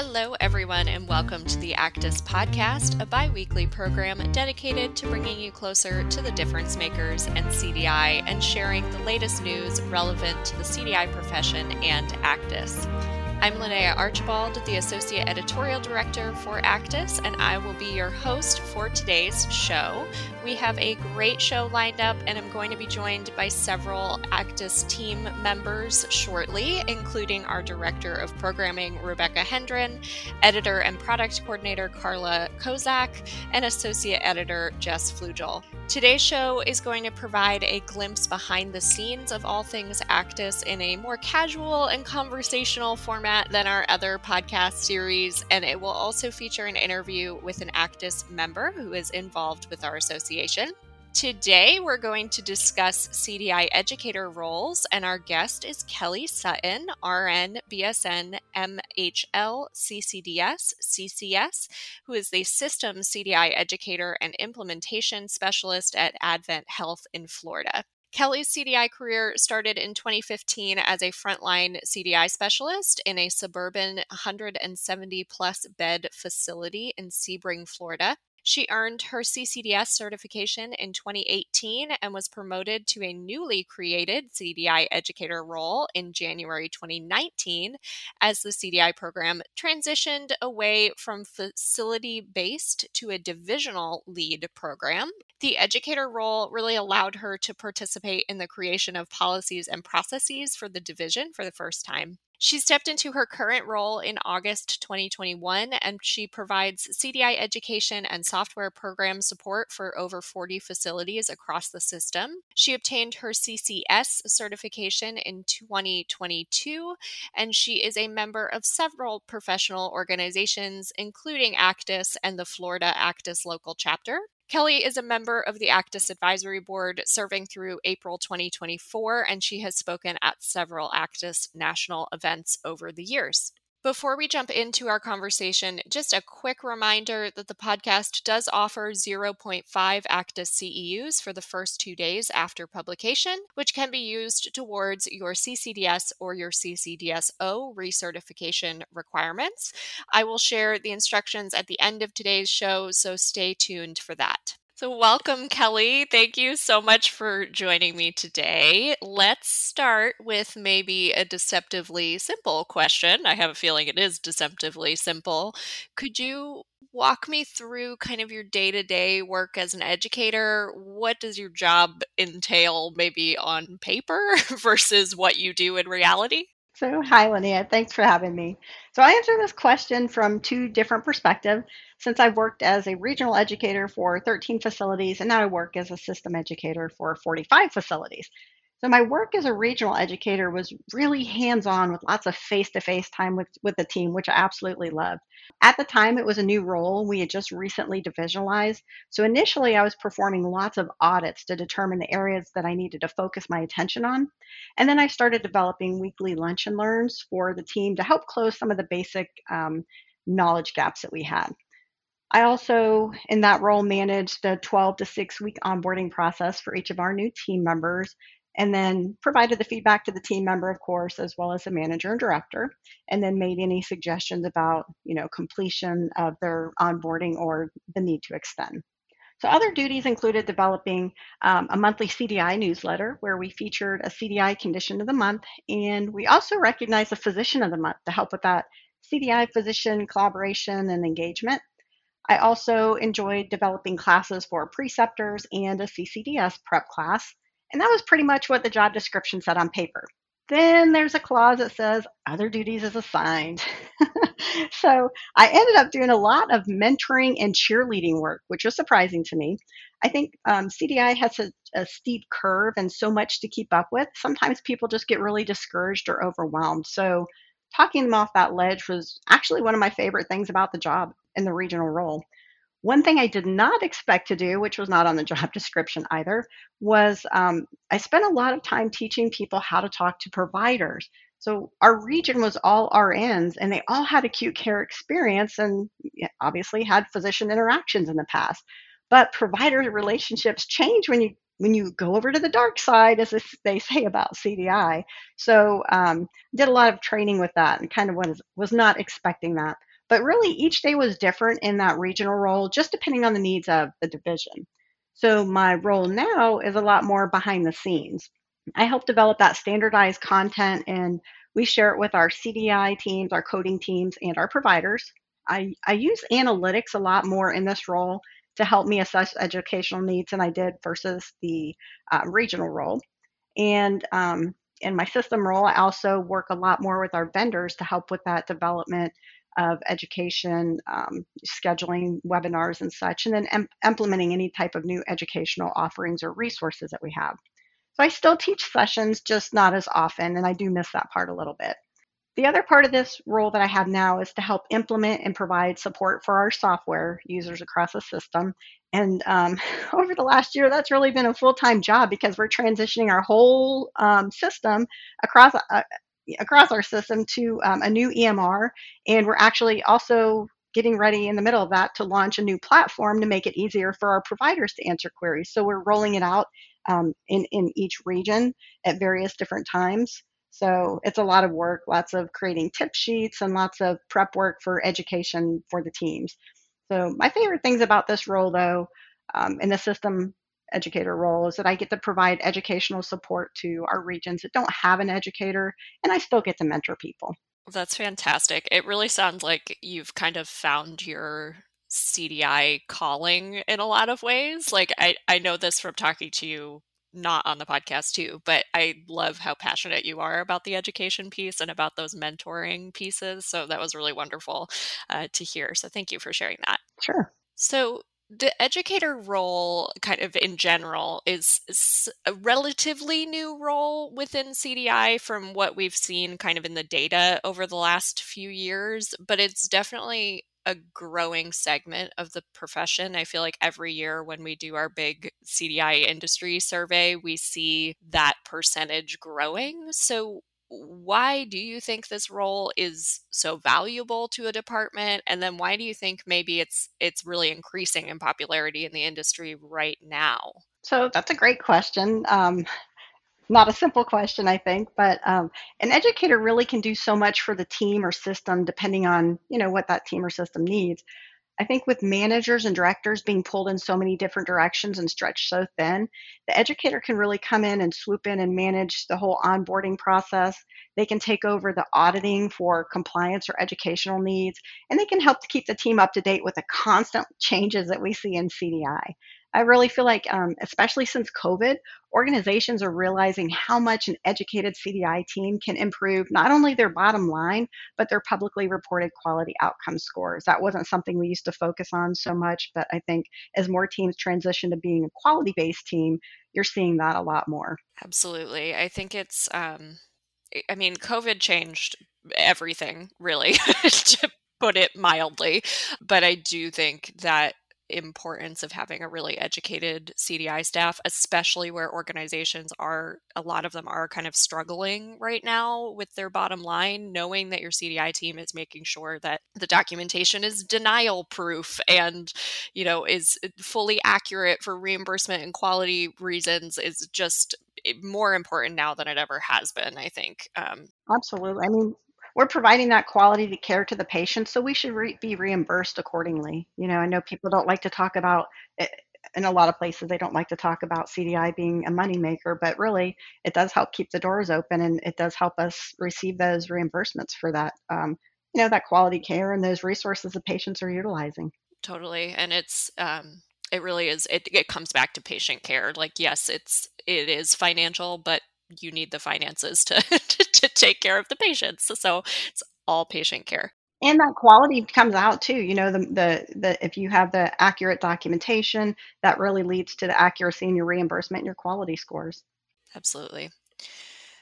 Hello, everyone, and welcome to the ACDIS Podcast, a bi weekly program dedicated to bringing you closer to the difference makers and CDI and sharing the latest news relevant to the CDI profession and ACDIS. I'm Linnea Archibald, the Associate Editorial Director for ACDIS, and I will be your host for today's show. We have a great show lined up, and I'm going to be joined by several ACDIS team members shortly, including our Director of Programming, Rebecca Hendren, Editor and Product Coordinator, Karla Accorto, and Associate Editor, Jess Fluegel. Today's show is going to provide a glimpse behind the scenes of all things ACDIS in a more casual and conversational format than our other podcast series, and it will also feature an interview with an ACDIS member who is involved with our association. Today, we're going to discuss CDI educator roles, and our guest is Kelly Sutton, RN, BSN, MHL, CCDS, CCS, who is the System CDI educator and implementation specialist at AdventHealth in Florida. Kelly's CDI career started in 2015 as a frontline CDI specialist in a suburban 170 plus bed facility in Sebring, Florida. She earned her CCDS certification in 2018 and was promoted to a newly created CDI educator role in January 2019 as the CDI program transitioned away from facility based to a divisional lead program. The educator role really allowed her to participate in the creation of policies and processes for the division for the first time. She stepped into her current role in August 2021 and she provides CDI education and software program support for over 40 facilities across the system. She obtained her CCS certification in 2022 and she is a member of several professional organizations, including ACDIS and the Florida ACDIS local chapter. Kelly is a member of the ACDIS Advisory Board serving through April 2024, and she has spoken at several ACDIS national events over the years. Before we jump into our conversation, just a quick reminder that the podcast does offer 0.5 ACDIS CEUs for the first two days after publication, which can be used towards your CCDS or your CCDSO recertification requirements. I will share the instructions at the end of today's show, so stay tuned for that. So, welcome, Kelly. Thank you so much for joining me today. Let's start with maybe a deceptively simple question. I have a feeling it is deceptively simple. Could you walk me through kind of your day to day work as an educator? What does your job entail, maybe on paper, versus what you do in reality? So, hi, Linnea. Thanks for having me. So, I answer this question from two different perspectives since I've worked as a regional educator for 13 facilities and now I work as a system educator for 45 facilities. So my work as a regional educator was really hands-on with lots of face-to-face time with, with the team, which I absolutely loved. At the time, it was a new role. We had just recently divisionalized. So initially, I was performing lots of audits to determine the areas that I needed to focus my attention on. And then I started developing weekly lunch and learns for the team to help close some of the basic um, knowledge gaps that we had. I also, in that role, managed the 12 to 6 week onboarding process for each of our new team members and then provided the feedback to the team member, of course, as well as the manager and director, and then made any suggestions about, you know, completion of their onboarding or the need to extend. So other duties included developing um, a monthly CDI newsletter where we featured a CDI condition of the month, and we also recognized a physician of the month to help with that CDI physician collaboration and engagement. I also enjoyed developing classes for preceptors and a CCDS prep class. And that was pretty much what the job description said on paper. Then there's a clause that says other duties as assigned. so I ended up doing a lot of mentoring and cheerleading work, which was surprising to me. I think um, CDI has a, a steep curve and so much to keep up with. Sometimes people just get really discouraged or overwhelmed. So talking them off that ledge was actually one of my favorite things about the job in the regional role. One thing I did not expect to do, which was not on the job description either, was um, I spent a lot of time teaching people how to talk to providers. So our region was all RNs, and they all had acute care experience and obviously had physician interactions in the past. But provider relationships change when you when you go over to the dark side, as they say about CDI. So um, did a lot of training with that, and kind of was was not expecting that. But really, each day was different in that regional role, just depending on the needs of the division. So my role now is a lot more behind the scenes. I help develop that standardized content and we share it with our CDI teams, our coding teams, and our providers. I, I use analytics a lot more in this role to help me assess educational needs than I did versus the uh, regional role. And um, in my system role, I also work a lot more with our vendors to help with that development of education, um, scheduling webinars and such, and then em- implementing any type of new educational offerings or resources that we have. So I still teach sessions, just not as often, and I do miss that part a little bit. The other part of this role that I have now is to help implement and provide support for our software users across the system. And um, over the last year, that's really been a full time job because we're transitioning our whole um, system across. Uh, across our system to um, a new EMR, and we're actually also getting ready in the middle of that to launch a new platform to make it easier for our providers to answer queries. So we're rolling it out um, in, in each region at various different times. So it's a lot of work, lots of creating tip sheets and lots of prep work for education for the teams. So my favorite things about this role, though, um, in the system educator role, is that I get to provide educational support to our regions that don't have an educator, and I still get to mentor people. That's fantastic. It really sounds like you've kind of found your CDI calling in a lot of ways. Like I, I know this from talking to you not on the podcast too, but I love how passionate you are about the education piece and about those mentoring pieces. So that was really wonderful uh, to hear. So thank you for sharing that. Sure. So the educator role kind of in general is, is, a relatively new role within CDI from what we've seen kind of in the data over the last few years, but it's definitely a growing segment of the profession. I feel like every year when we do our big CDI industry survey, we see that percentage growing. So, why do you think this role is so valuable to a department? And then why do you think maybe it's it's really increasing in popularity in the industry right now? So that's a great question. Um, not a simple question, I think, but um, an educator really can do so much for the team or system depending on you know what that team or system needs. I think with managers and directors being pulled in so many different directions and stretched so thin, the educator can really come in and swoop in and manage the whole onboarding process. They can take over the auditing for compliance or educational needs, and they can help to keep the team up to date with the constant changes that we see in CDI. I really feel like, um, especially since COVID, organizations are realizing how much an educated CDI team can improve not only their bottom line, but their publicly reported quality outcome scores. That wasn't something we used to focus on so much, but I think as more teams transition to being a quality based team, you're seeing that a lot more. Absolutely. I think it's, um, I mean, COVID changed everything, really, to put it mildly. But I do think that importance of having a really educated CDI staff, especially where organizations are, a lot of them are kind of struggling right now with their bottom line, knowing that your CDI team is making sure that the documentation is denial proof and, you know, is fully accurate for reimbursement and quality reasons is just eh, more important now than it ever has been, I think. Um, Absolutely. I mean, we're providing that quality care to the patient, so we should re- be reimbursed accordingly. You know, I know people don't like to talk about it, in a lot of places they don't like to talk about CDI being a moneymaker, but really it does help keep the doors open and it does help us receive those reimbursements for that, um, you know, that quality care and those resources the patients are utilizing. Totally, and it's um, it really is. It it comes back to patient care. Like yes, it's it is financial, but you need the finances to, to, to take care of the patients. So it's all patient care and that quality comes out too you know the, the the if you have the accurate documentation that really leads to the accuracy in your reimbursement and your quality scores absolutely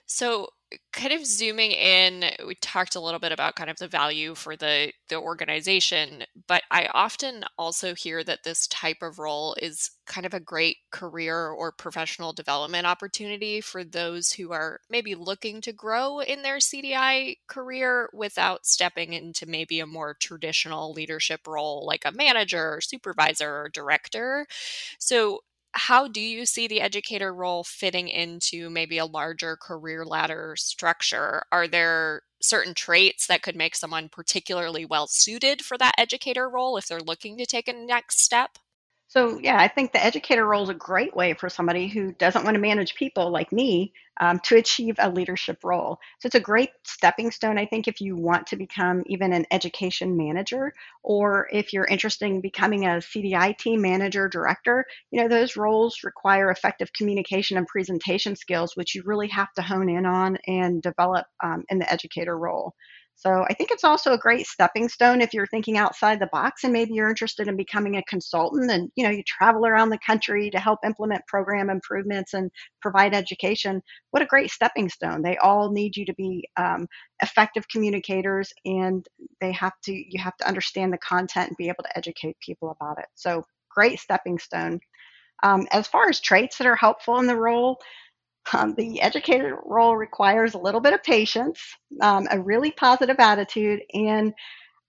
so kind of zooming in we talked a little bit about kind of the value for the the organization but i often also hear that this type of role is kind of a great career or professional development opportunity for those who are maybe looking to grow in their cdi career without stepping into maybe a more traditional leadership role like a manager or supervisor or director. So how do you see the educator role fitting into maybe a larger career ladder structure? Are there certain traits that could make someone particularly well suited for that educator role if they're looking to take a next step? So, yeah, I think the educator role is a great way for somebody who doesn't want to manage people like me um, to achieve a leadership role. So, it's a great stepping stone, I think, if you want to become even an education manager or if you're interested in becoming a CDI team manager, director. You know, those roles require effective communication and presentation skills, which you really have to hone in on and develop um, in the educator role. So I think it's also a great stepping stone if you're thinking outside the box and maybe you're interested in becoming a consultant and you know you travel around the country to help implement program improvements and provide education. What a great stepping stone! They all need you to be um, effective communicators and they have to you have to understand the content and be able to educate people about it. So great stepping stone. Um, as far as traits that are helpful in the role, um, the educator role requires a little bit of patience, um, a really positive attitude, and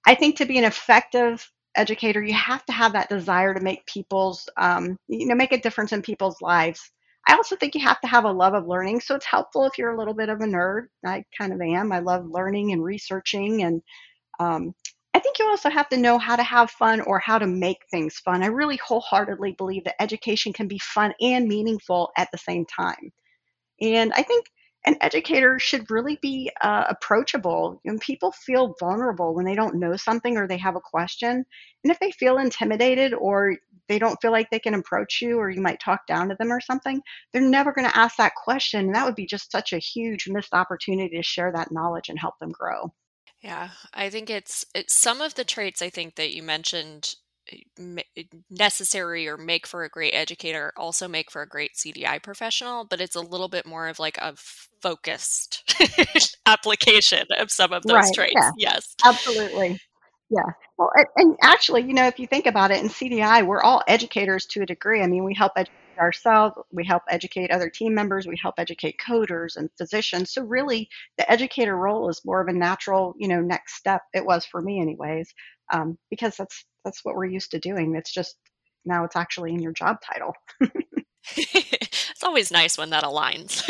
I think to be an effective educator, you have to have that desire to make people's, um, you know, make a difference in people's lives. I also think you have to have a love of learning. So it's helpful if you're a little bit of a nerd. I kind of am. I love learning and researching. And um, I think you also have to know how to have fun or how to make things fun. I really wholeheartedly believe that education can be fun and meaningful at the same time. And I think an educator should really be uh, approachable. And people feel vulnerable when they don't know something or they have a question. And if they feel intimidated or they don't feel like they can approach you or you might talk down to them or something, they're never going to ask that question. And that would be just such a huge missed opportunity to share that knowledge and help them grow. Yeah, I think it's it's some of the traits I think that you mentioned Eh, necessary or make for a great educator also make for a great CDI professional, but it's a little bit more of like a focused application of some of those right, traits. Yeah, yes. Absolutely. Yeah. Well, and actually, you know, if you think about it in CDI, we're all educators to a degree. I mean, we help educate ourselves, we help educate other team members, we help educate coders and physicians. So really, the educator role is more of a natural, you know, next step. It was for me, anyways, um, because that's that's what we're used to doing. It's just now it's actually in your job title. it's always nice when that aligns.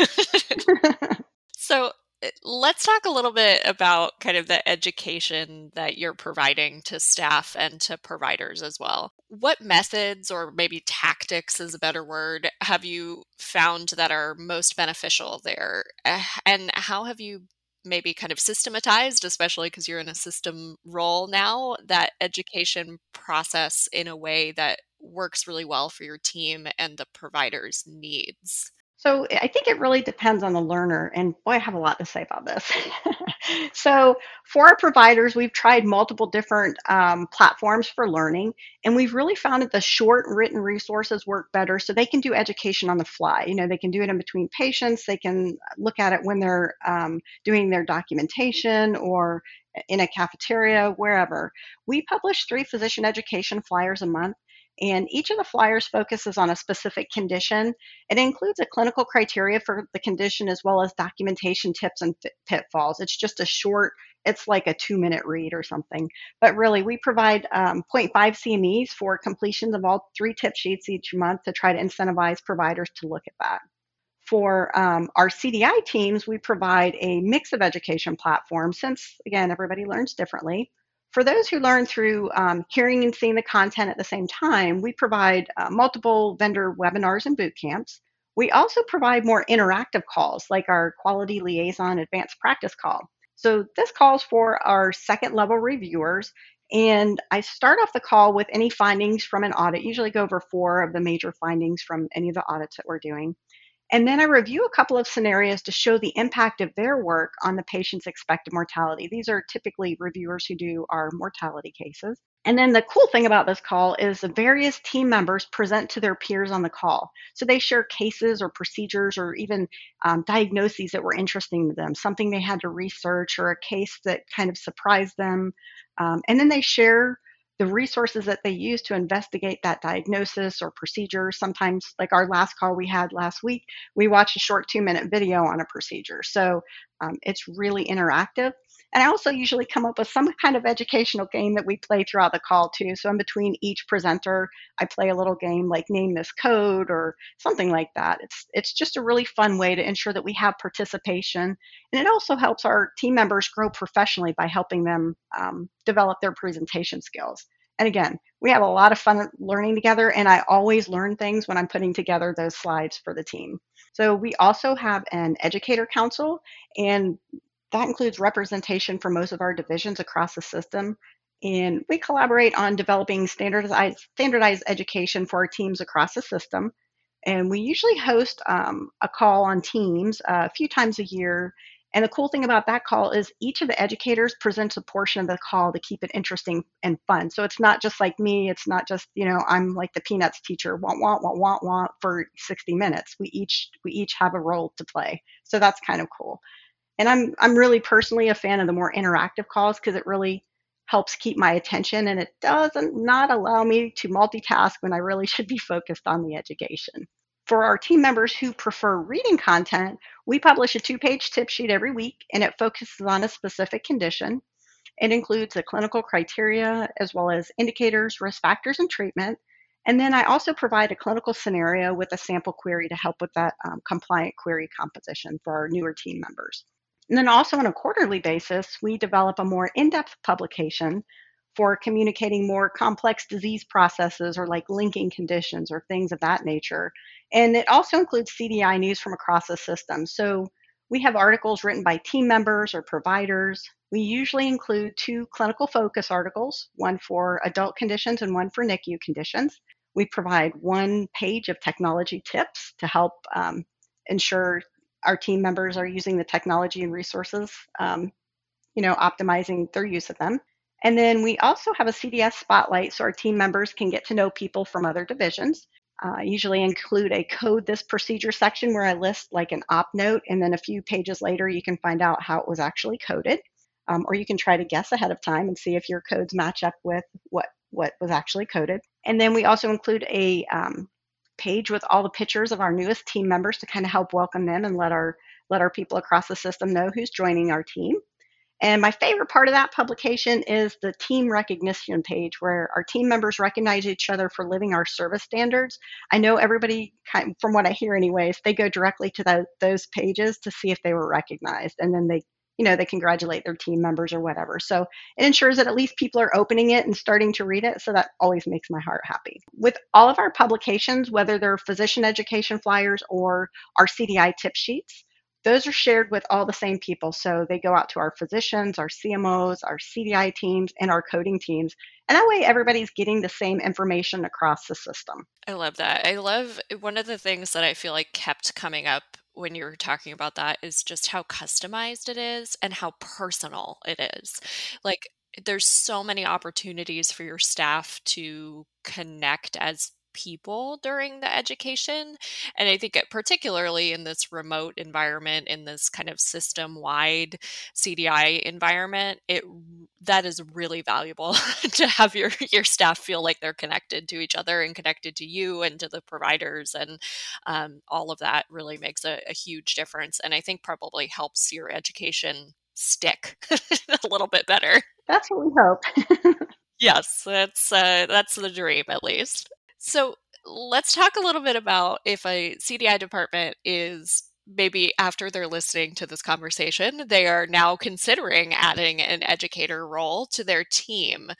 so eh, let's talk a little bit about kind of the education that you're providing to staff and to providers as well. What methods or maybe tactics is a better word have you found that are most beneficial there? Eh, and how have you maybe kind of systematized, especially because you're in a system role now, that education process in a way that works really well for your team and the provider's needs? So I think it really depends on the learner. And boy, I have a lot to say about this. so for our providers, we've tried multiple different um, platforms for learning, and we've really found that the short written resources work better so they can do education on the fly. You know, they can do it in between patients, they can look at it when they're um, doing their documentation or in a cafeteria, wherever. We publish three physician education flyers a month and each of the flyers focuses on a specific condition. It includes a clinical criteria for the condition as well as documentation tips and pitfalls. It's just a short, it's like a two minute read or something. But really, we provide um, 0.5 CMEs for completions of all three tip sheets each month to try to incentivize providers to look at that. For um, our CDI teams, we provide a mix of education platforms since, again, everybody learns differently. For those who learn through um, hearing and seeing the content at the same time, we provide uh, multiple vendor webinars and boot camps. We also provide more interactive calls like our Quality Liaison Advanced Practice call. So this calls for our second level reviewers and I start off the call with any findings from an audit, usually go over four of the major findings from any of the audits that we're doing. And then I review a couple of scenarios to show the impact of their work on the patient's expected mortality. These are typically reviewers who do our mortality cases. And then the cool thing about this call is the various team members present to their peers on the call. So they share cases or procedures or even um, diagnoses that were interesting to them, something they had to research or a case that kind of surprised them. Um, and then they share the resources that they use to investigate that diagnosis or procedure. Sometimes, like our last call we had last week, we watched a short two minute video on a procedure. So Um, it's really interactive. And I also usually come up with some kind of educational game that we play throughout the call too. So in between each presenter, I play a little game like name this code or something like that. It's it's just a really fun way to ensure that we have participation, and it also helps our team members grow professionally by helping them um, develop their presentation skills. And again, we have a lot of fun learning together, and I always learn things when I'm putting together those slides for the team. So we also have an educator council, and that includes representation for most of our divisions across the system. And we collaborate on developing standardized, standardized education for our teams across the system. And we usually host um, a call on Teams uh, a few times a year. And the cool thing about that call is each of the educators presents a portion of the call to keep it interesting and fun. So it's not just like me, it's not just, you know, I'm like the peanuts teacher, want, want, want, want, want for 60 minutes. We each we each have a role to play. So that's kind of cool. And I'm I'm really personally a fan of the more interactive calls because it really helps keep my attention and it doesn't not allow me to multitask when I really should be focused on the education. For our team members who prefer reading content, we publish a two-page tip sheet every week and it focuses on a specific condition. It includes the clinical criteria as well as indicators, risk factors, and treatment. And then I also provide a clinical scenario with a sample query to help with that um, compliant query composition for our newer team members. And then also on a quarterly basis, we develop a more in depth publication for communicating more complex disease processes or like linking conditions or things of that nature. And it also includes CDI news from across the system. So we have articles written by team members or providers. We usually include two clinical focus articles, one for adult conditions and one for NICU conditions. We provide one page of technology tips to help um, ensure our team members are using the technology and resources, um, you know, optimizing their use of them. And then we also have a CDS spotlight so our team members can get to know people from other divisions. Uh, I usually include a code this procedure section where I list like an op note, and then a few pages later, you can find out how it was actually coded. Um, or you can try to guess ahead of time and see if your codes match up with what, what was actually coded. And then we also include a um, page with all the pictures of our newest team members to kind of help welcome them and let our let our people across the system know who's joining our team. And my favorite part of that publication is the team recognition page where our team members recognize each other for living our service standards. I know everybody, from what I hear, anyways, they go directly to the, those pages to see if they were recognized, and then they you know, they congratulate their team members or whatever. So it ensures that at least people are opening it and starting to read it. So that always makes my heart happy. With all of our publications, whether they're physician education flyers or our CDI tip sheets, those are shared with all the same people. So they go out to our physicians, our CMOs, our CDI teams, and our coding teams. And that way, everybody's getting the same information across the system. I love that. I love one of the things that I feel like kept coming up when you were talking about that is just how customized it is and how personal it is. Like, there's so many opportunities for your staff to connect as people during the education. And I think, it, particularly in this remote environment, in this kind of system wide CDI environment, it that is really valuable to have your your staff feel like they're connected to each other and connected to you and to the providers, and um, all of that really makes a, a huge difference. And I think probably helps your education stick a little bit better. That's what we hope. yes, that's uh, that's the dream at least. So let's talk a little bit about if a CDI department is maybe after they're listening to this conversation, they are now considering adding an educator role to their team.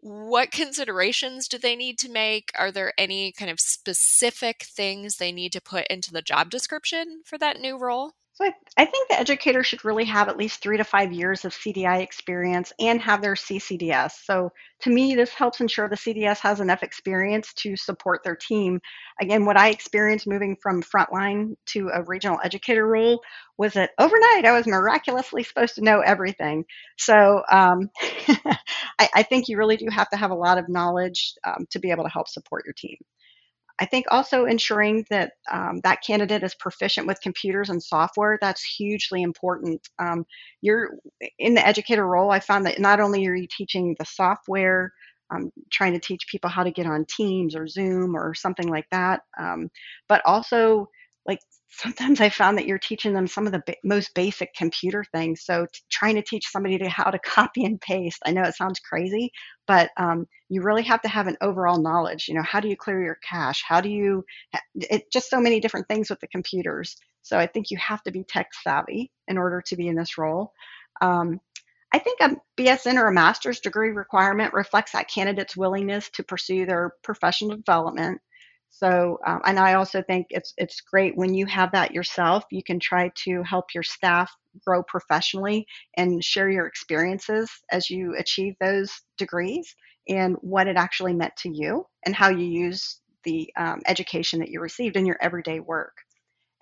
What considerations do they need to make? Are there any kind of specific things they need to put into the job description for that new role? So I, I think the educator should really have at least three to five years of CDI experience and have their CCDS. So to me, this helps ensure the CDS has enough experience to support their team. Again, what I experienced moving from frontline to a regional educator role was that overnight I was miraculously supposed to know everything. So um, I, I, think you really do have to have a lot of knowledge um, to be able to help support your team. I think also ensuring that um, that candidate is proficient with computers and software, that's hugely important. Um, you're in the educator role, I found that not only are you teaching the software, um, trying to teach people how to get on Teams or Zoom or something like that, um, but also like sometimes I found that you're teaching them some of the b- most basic computer things. So t- trying to teach somebody to how to copy and paste, I know it sounds crazy, but um, you really have to have an overall knowledge. You know, how do you clear your cache? How do you? It just so many different things with the computers. So I think you have to be tech savvy in order to be in this role. Um, I think a BSN or a master's degree requirement reflects that candidate's willingness to pursue their professional development so, um, and I also think it's it's great when you have that yourself. You can try to help your staff grow professionally and share your experiences as you achieve those degrees and what it actually meant to you and how you use the um, education that you received in your everyday work.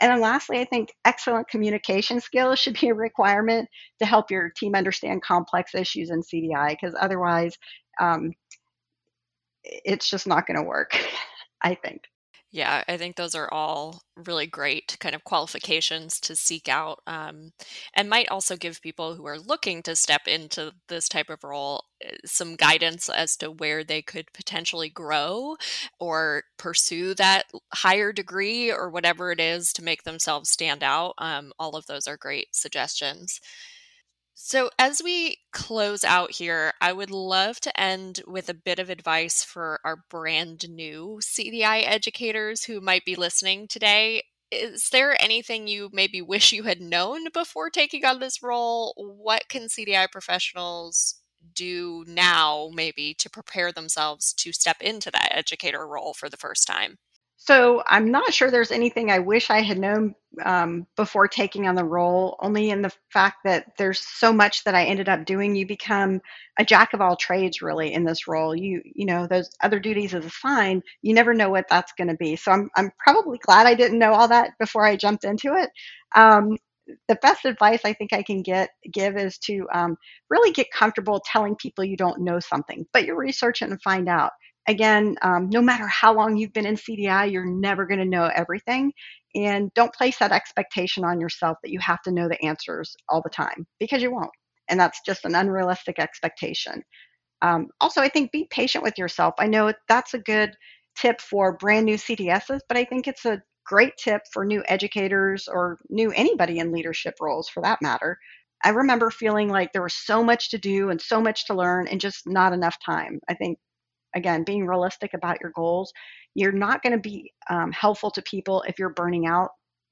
And then lastly, I think excellent communication skills should be a requirement to help your team understand complex issues in CDI because otherwise, um, it's just not going to work. I think. Yeah, I think those are all really great kind of qualifications to seek out um, and might also give people who are looking to step into this type of role eh, some guidance as to where they could potentially grow or pursue that higher degree or whatever it is to make themselves stand out. Um, all of those are great suggestions. So, as we close out here, I would love to end with a bit of advice for our brand new CDI educators who might be listening today. Is there anything you maybe wish you had known before taking on this role? What can CDI professionals do now, maybe, to prepare themselves to step into that educator role for the first time? So I'm not sure there's anything I wish I had known um, before taking on the role, only in the fact that there's so much that I ended up doing. You become a jack of all trades, really, in this role. You you know those other duties as assigned. You never know what that's going to be. So I'm I'm probably glad I didn't know all that before I jumped into it. Um, the best advice I think I can get give is to um, really get comfortable telling people you don't know something, but you research it and find out again, um, no matter how long you've been in CDI, you're never going to know everything. And don't place that expectation on yourself that you have to know the answers all the time because you won't. And that's just an unrealistic expectation. Um, also, I think be patient with yourself. I know that's a good tip for brand new CDSs, but I think it's a great tip for new educators or new anybody in leadership roles for that matter. I remember feeling like there was so much to do and so much to learn and just not enough time. I think again, being realistic about your goals. You're not going to be um, helpful to people if you're burning out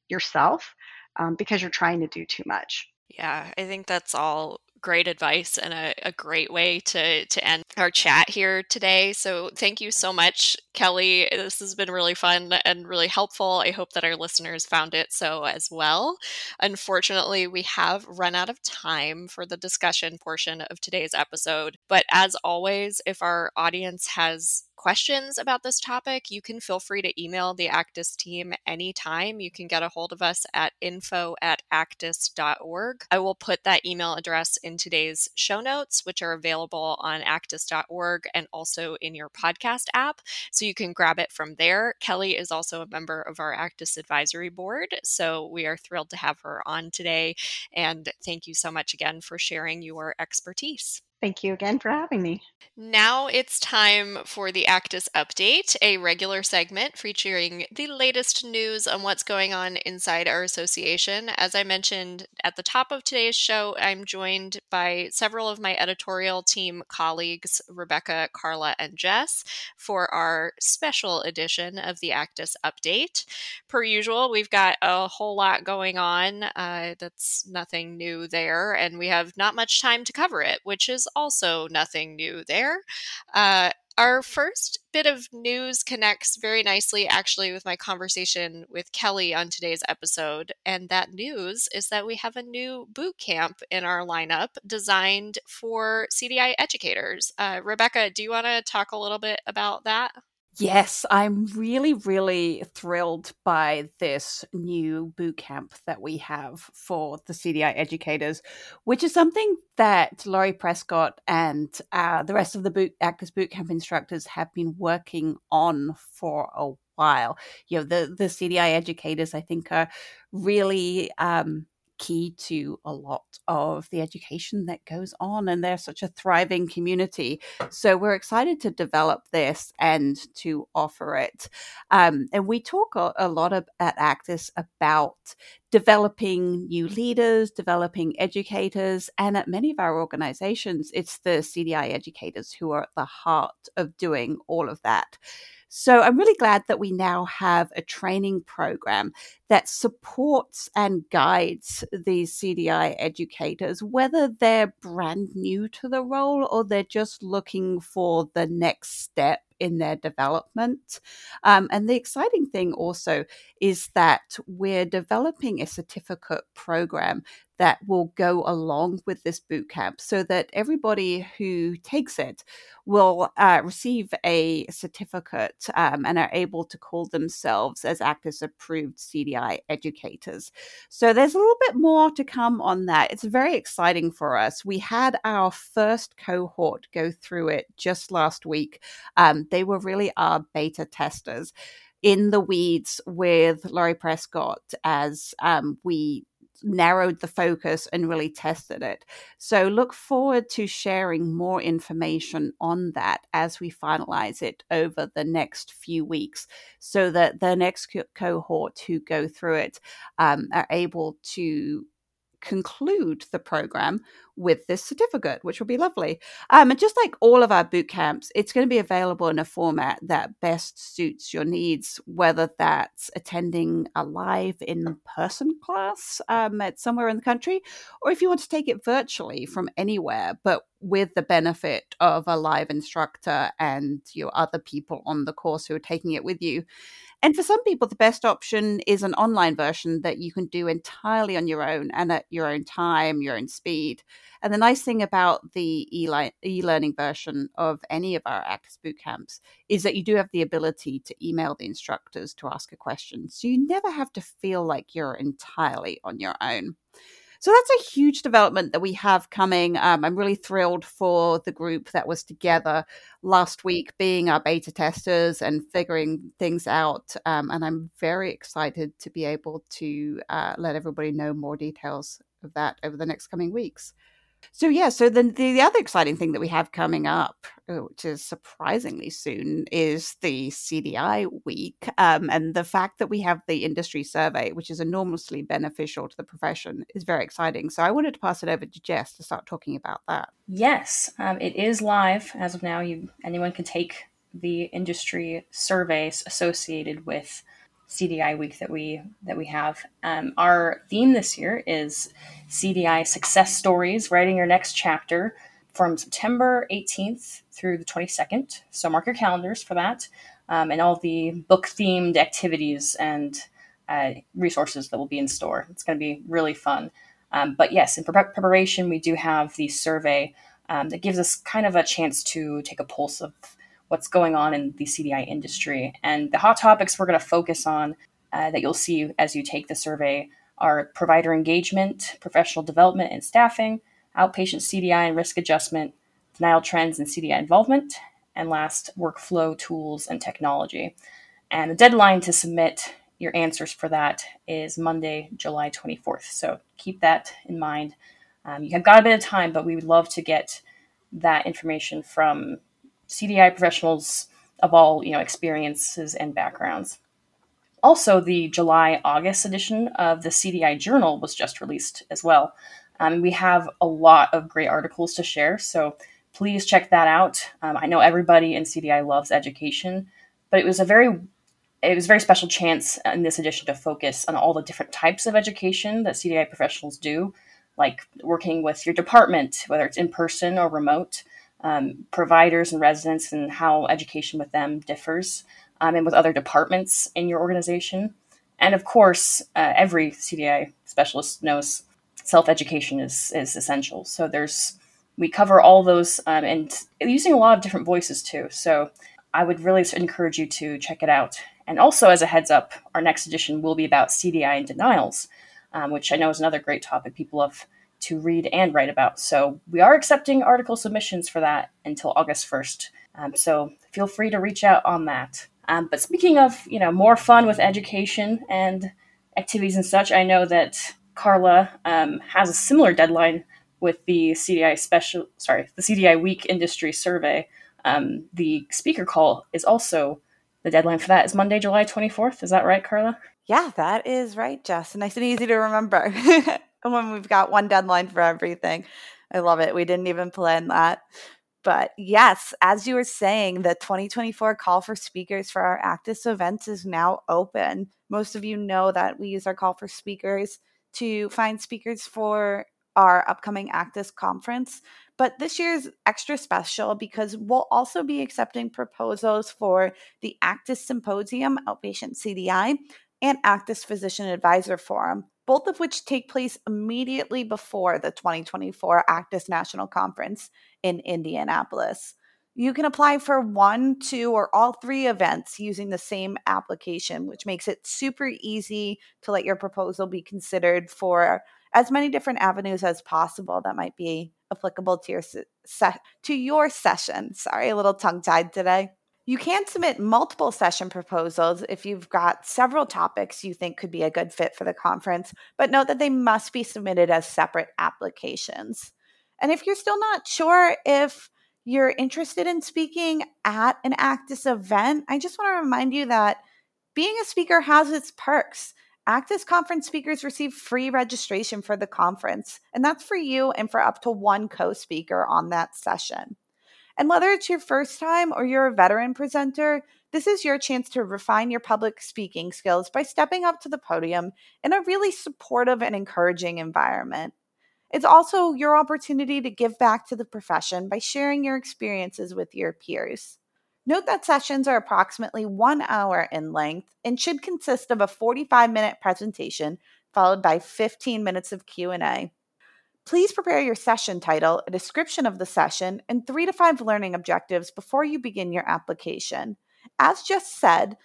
yourself um, because you're trying to do too much. Yeah, I think that's all great advice and a, a, great way to to end our chat here today. So thank you so much, Kelly. This has been really fun and really helpful. I hope that our listeners found it so as well. Unfortunately, we have run out of time for the discussion portion of today's episode. But as always, if our audience has questions about this topic, you can feel free to email the ACDIS team anytime. You can get a hold of us at info at acdis.org. I will put that email address in today's show notes, which are available on acdis.org and also in your podcast app. So you can grab it from there. Kelly is also a member of our ACDIS advisory board. So we are thrilled to have her on today. And thank you so much again for sharing your expertise. Thank you again for having me. Now it's time for the ACDIS Update, a regular segment featuring the latest news on what's going on inside our association. As I mentioned at the top of today's show, I'm joined by several of my editorial team colleagues, Rebecca, Karla, and Jess, for our special edition of the ACDIS Update. Per usual, we've got a whole lot going on. Uh, that's nothing new there, and we have not much time to cover it, which is also nothing new there. Uh, our first bit of news connects very nicely, actually, with my conversation with Kelly on today's episode. And that news is that we have a new boot camp in our lineup designed for CDI educators. Uh, Rebecca, do you want to talk a little bit about that? Yes, I'm really, really thrilled by this new boot camp that we have for the CDI educators, which is something that Laurie Prescott and uh, the rest of the boot ACDIS Bootcamp instructors have been working on for a while. You know, the the CDI educators, I think, are really um, key to a lot of the education that goes on, and they're such a thriving community. So we're excited to develop this and to offer it. Um, and we talk a, a lot of, at ACDIS about developing new leaders, developing educators, and at many of our organizations, it's the CDI educators who are at the heart of doing all of that. So I'm really glad that we now have a training program that supports and guides these CDI educators, whether they're brand new to the role or they're just looking for the next step in their development. Um, and the exciting thing also is that we're developing a certificate program that will go along with this boot camp so that everybody who takes it will uh, receive a certificate um, and are able to call themselves as ACDIS approved CDI educators. So there's a little bit more to come on that. It's very exciting for us. We had our first cohort go through it just last week. Um, they were really our beta testers in the weeds with Laurie Prescott as um, we narrowed the focus and really tested it. So look forward to sharing more information on that as we finalize it over the next few weeks so that the next co- cohort who go through it um, are able to conclude the program with this certificate, which will be lovely. Um, and just like all of our boot camps, it's going to be available in a format that best suits your needs, whether that's attending a live in person class um, at somewhere in the country, or if you want to take it virtually from anywhere, but with the benefit of a live instructor and your other people on the course who are taking it with you. And for some people, the best option is an online version that you can do entirely on your own and at your own time, your own speed. And the nice thing about the e learning version of any of our ACDIS boot camps is that you do have the ability to email the instructors to ask a question. So you never have to feel like you're entirely on your own. So that's a huge development that we have coming. Um, I'm really thrilled for the group that was together last week, being our beta testers and figuring things out. Um, and I'm very excited to be able to uh, let everybody know more details of that over the next coming weeks. So yeah, so then the, the other exciting thing that we have coming up, uh, which is surprisingly soon, is the CDI week, um, and the fact that we have the industry survey, which is enormously beneficial to the profession, is very exciting. So I wanted to pass it over to Jess to start talking about that. Yes, um, it is live as of now. You anyone can take the industry surveys associated with CDI week that we that we have. Um, our theme this year is CDI success stories, writing your next chapter from September 18th through the 22nd. So mark your calendars for that, um, and all the book themed activities and uh, resources that will be in store. It's going to be really fun. Um, but yes, in pre- preparation, we do have the survey um, that gives us kind of a chance to take a pulse of what's going on in the CDI industry. And the hot topics we're going to focus on uh, that you'll see as you take the survey are provider engagement, professional development and staffing, outpatient CDI and risk adjustment, denial trends and CDI involvement, and last, workflow tools and technology. And the deadline to submit your answers for that is Monday, July 24th. So keep that in mind. Um, you have got a bit of time, but we would love to get that information from CDI professionals of all you know experiences and backgrounds. Also, the July August edition of the CDI Journal was just released as well. Um, we have a lot of great articles to share, so please check that out. Um, I know everybody in CDI loves education, but it was a very it was a very special chance in this edition to focus on all the different types of education that CDI professionals do, like working with your department, whether it's in person or remote, um, providers and residents and how education with them differs, um, and with other departments in your organization. And of course, uh, every CDI specialist knows self education is is essential. So there's we cover all those um, and using a lot of different voices too. So I would really encourage you to check it out. And also, as a heads up, our next edition will be about CDI and denials, um, which I know is another great topic people have to read and write about. So we are accepting article submissions for that until August 1st. Um, so feel free to reach out on that. Um, but speaking of, you know, more fun with education and activities and such, I know that Karla um, has a similar deadline with the CDI special, sorry, the CDI Week Industry Survey. Um, the speaker call is also the deadline for that is Monday, July 24th. Is that right, Karla? Yeah, that is right, Jess. Nice and easy to remember when we've got one deadline for everything. I love it. We didn't even plan that. But yes, as you were saying, the 2024 call for speakers for our ACDIS events is now open. Most of you know that we use our call for speakers to find speakers for our upcoming ACDIS conference. But this year's extra special because we'll also be accepting proposals for the ACDIS Symposium, Outpatient CDI, and ACDIS Physician Advisor Forum, both of which take place immediately before the 2024 ACDIS National Conference in Indianapolis. You can apply for one, two, or all three events using the same application, which makes it super easy to let your proposal be considered for as many different avenues as possible that might be applicable to your se- to your session. Sorry, a little tongue tied today. You can submit multiple session proposals if you've got several topics you think could be a good fit for the conference, but note that they must be submitted as separate applications. And if you're still not sure if you're interested in speaking at an ACDIS event, I just want to remind you that being a speaker has its perks. ACDIS conference speakers receive free registration for the conference, and that's for you and for up to one co speaker on that session. And whether it's your first time or you're a veteran presenter, this is your chance to refine your public speaking skills by stepping up to the podium in a really supportive and encouraging environment. It's also your opportunity to give back to the profession by sharing your experiences with your peers. Note that sessions are approximately one hour in length and should consist of a 45 minute presentation followed by 15 minutes of Q&A. Please prepare your session title, a description of the session, and three to five learning objectives before you begin your application. As just said,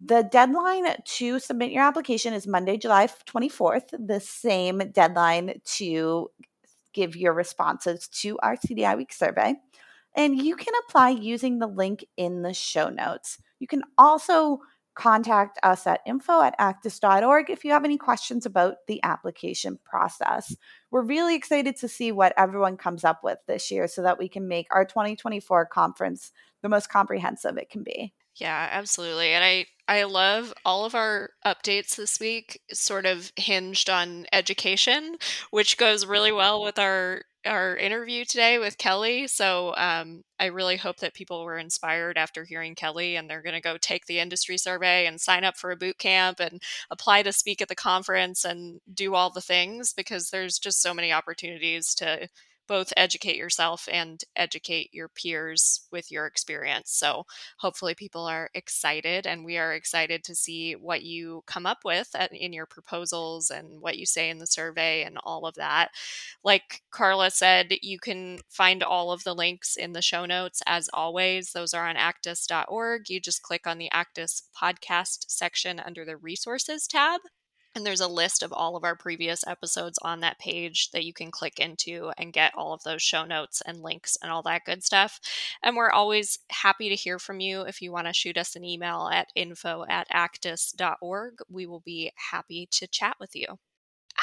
the deadline to submit your application is Monday, July 24th, the same deadline to give your responses to our CDI Week survey. And you can apply using the link in the show notes. You can also contact us at info at acdis.org if you have any questions about the application process. We're really excited to see what everyone comes up with this year so that we can make our 2024 conference the most comprehensive it can be. Yeah, absolutely. And I I love all of our updates this week sort of hinged on education, which goes really well with our our interview today with Kelly. So um, I really hope that people were inspired after hearing Kelly and they're going to go take the industry survey and sign up for a boot camp and apply to speak at the conference and do all the things because there's just so many opportunities to both educate yourself and educate your peers with your experience. So, hopefully, people are excited, and we are excited to see what you come up with at, in your proposals and what you say in the survey and all of that. Like Karla said, you can find all of the links in the show notes as always. Those are on acdis.org. You just click on the ACDIS podcast section under the resources tab. And there's a list of all of our previous episodes on that page that you can click into and get all of those show notes and links and all that good stuff. And we're always happy to hear from you. If you want to shoot us an email at info at acdis.org, we will be happy to chat with you.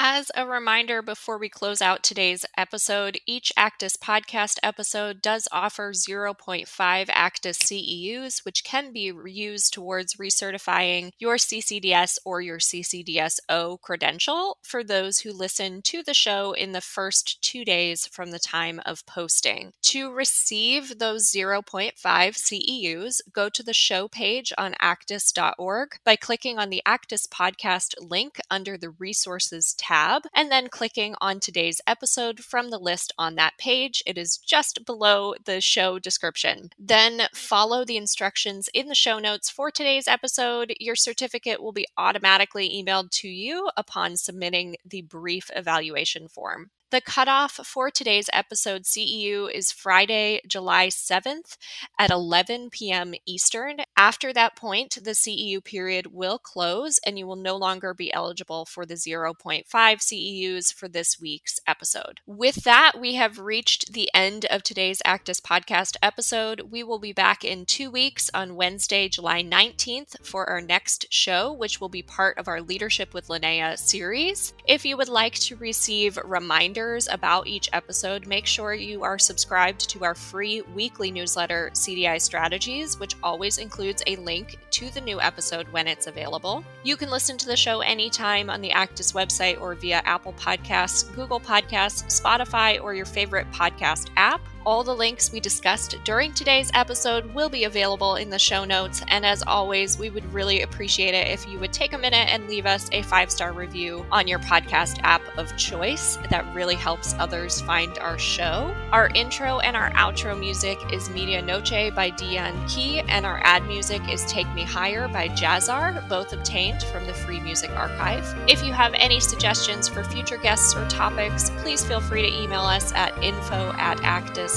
As a reminder, before we close out today's episode, each ACDIS podcast episode does offer 0.5 ACDIS CEUs, which can be used towards recertifying your CCDS or your CCDSO credential for those who listen to the show in the first two days from the time of posting. To receive those 0.5 CEUs, go to the show page on acdis.org by clicking on the ACDIS podcast link under the resources tab tab and then clicking on today's episode from the list on that page. It is just below the show description. Then follow the instructions in the show notes for today's episode. Your certificate will be automatically emailed to you upon submitting the brief evaluation form. The cutoff for today's episode CEU is Friday, July 7th at 11 p.m. Eastern. After that point, the CEU period will close and you will no longer be eligible for the 0.5 CEUs for this week's episode. With that, we have reached the end of today's ACDIS podcast episode. We will be back in two weeks on Wednesday, July 19th for our next show, which will be part of our Leadership with Linnea series. If you would like to receive reminders about each episode, make sure you are subscribed to our free weekly newsletter, CDI Strategies, which always includes a link to the new episode when it's available. You can listen to the show anytime on the ACDIS website or via Apple Podcasts, Google Podcasts, Spotify, or your favorite podcast app. All the links we discussed during today's episode will be available in the show notes. And as always, we would really appreciate it if you would take a minute and leave us a five star review on your podcast app of choice. That really helps others find our show. Our intro and our outro music is medianoche by Dee Yan-Kay, and our ad music is Take Me Higher by Jahzzar, both obtained from the Free Music Archive. If you have any suggestions for future guests or topics, please feel free to email us at info at acdis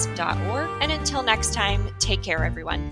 and until next time, take care, everyone.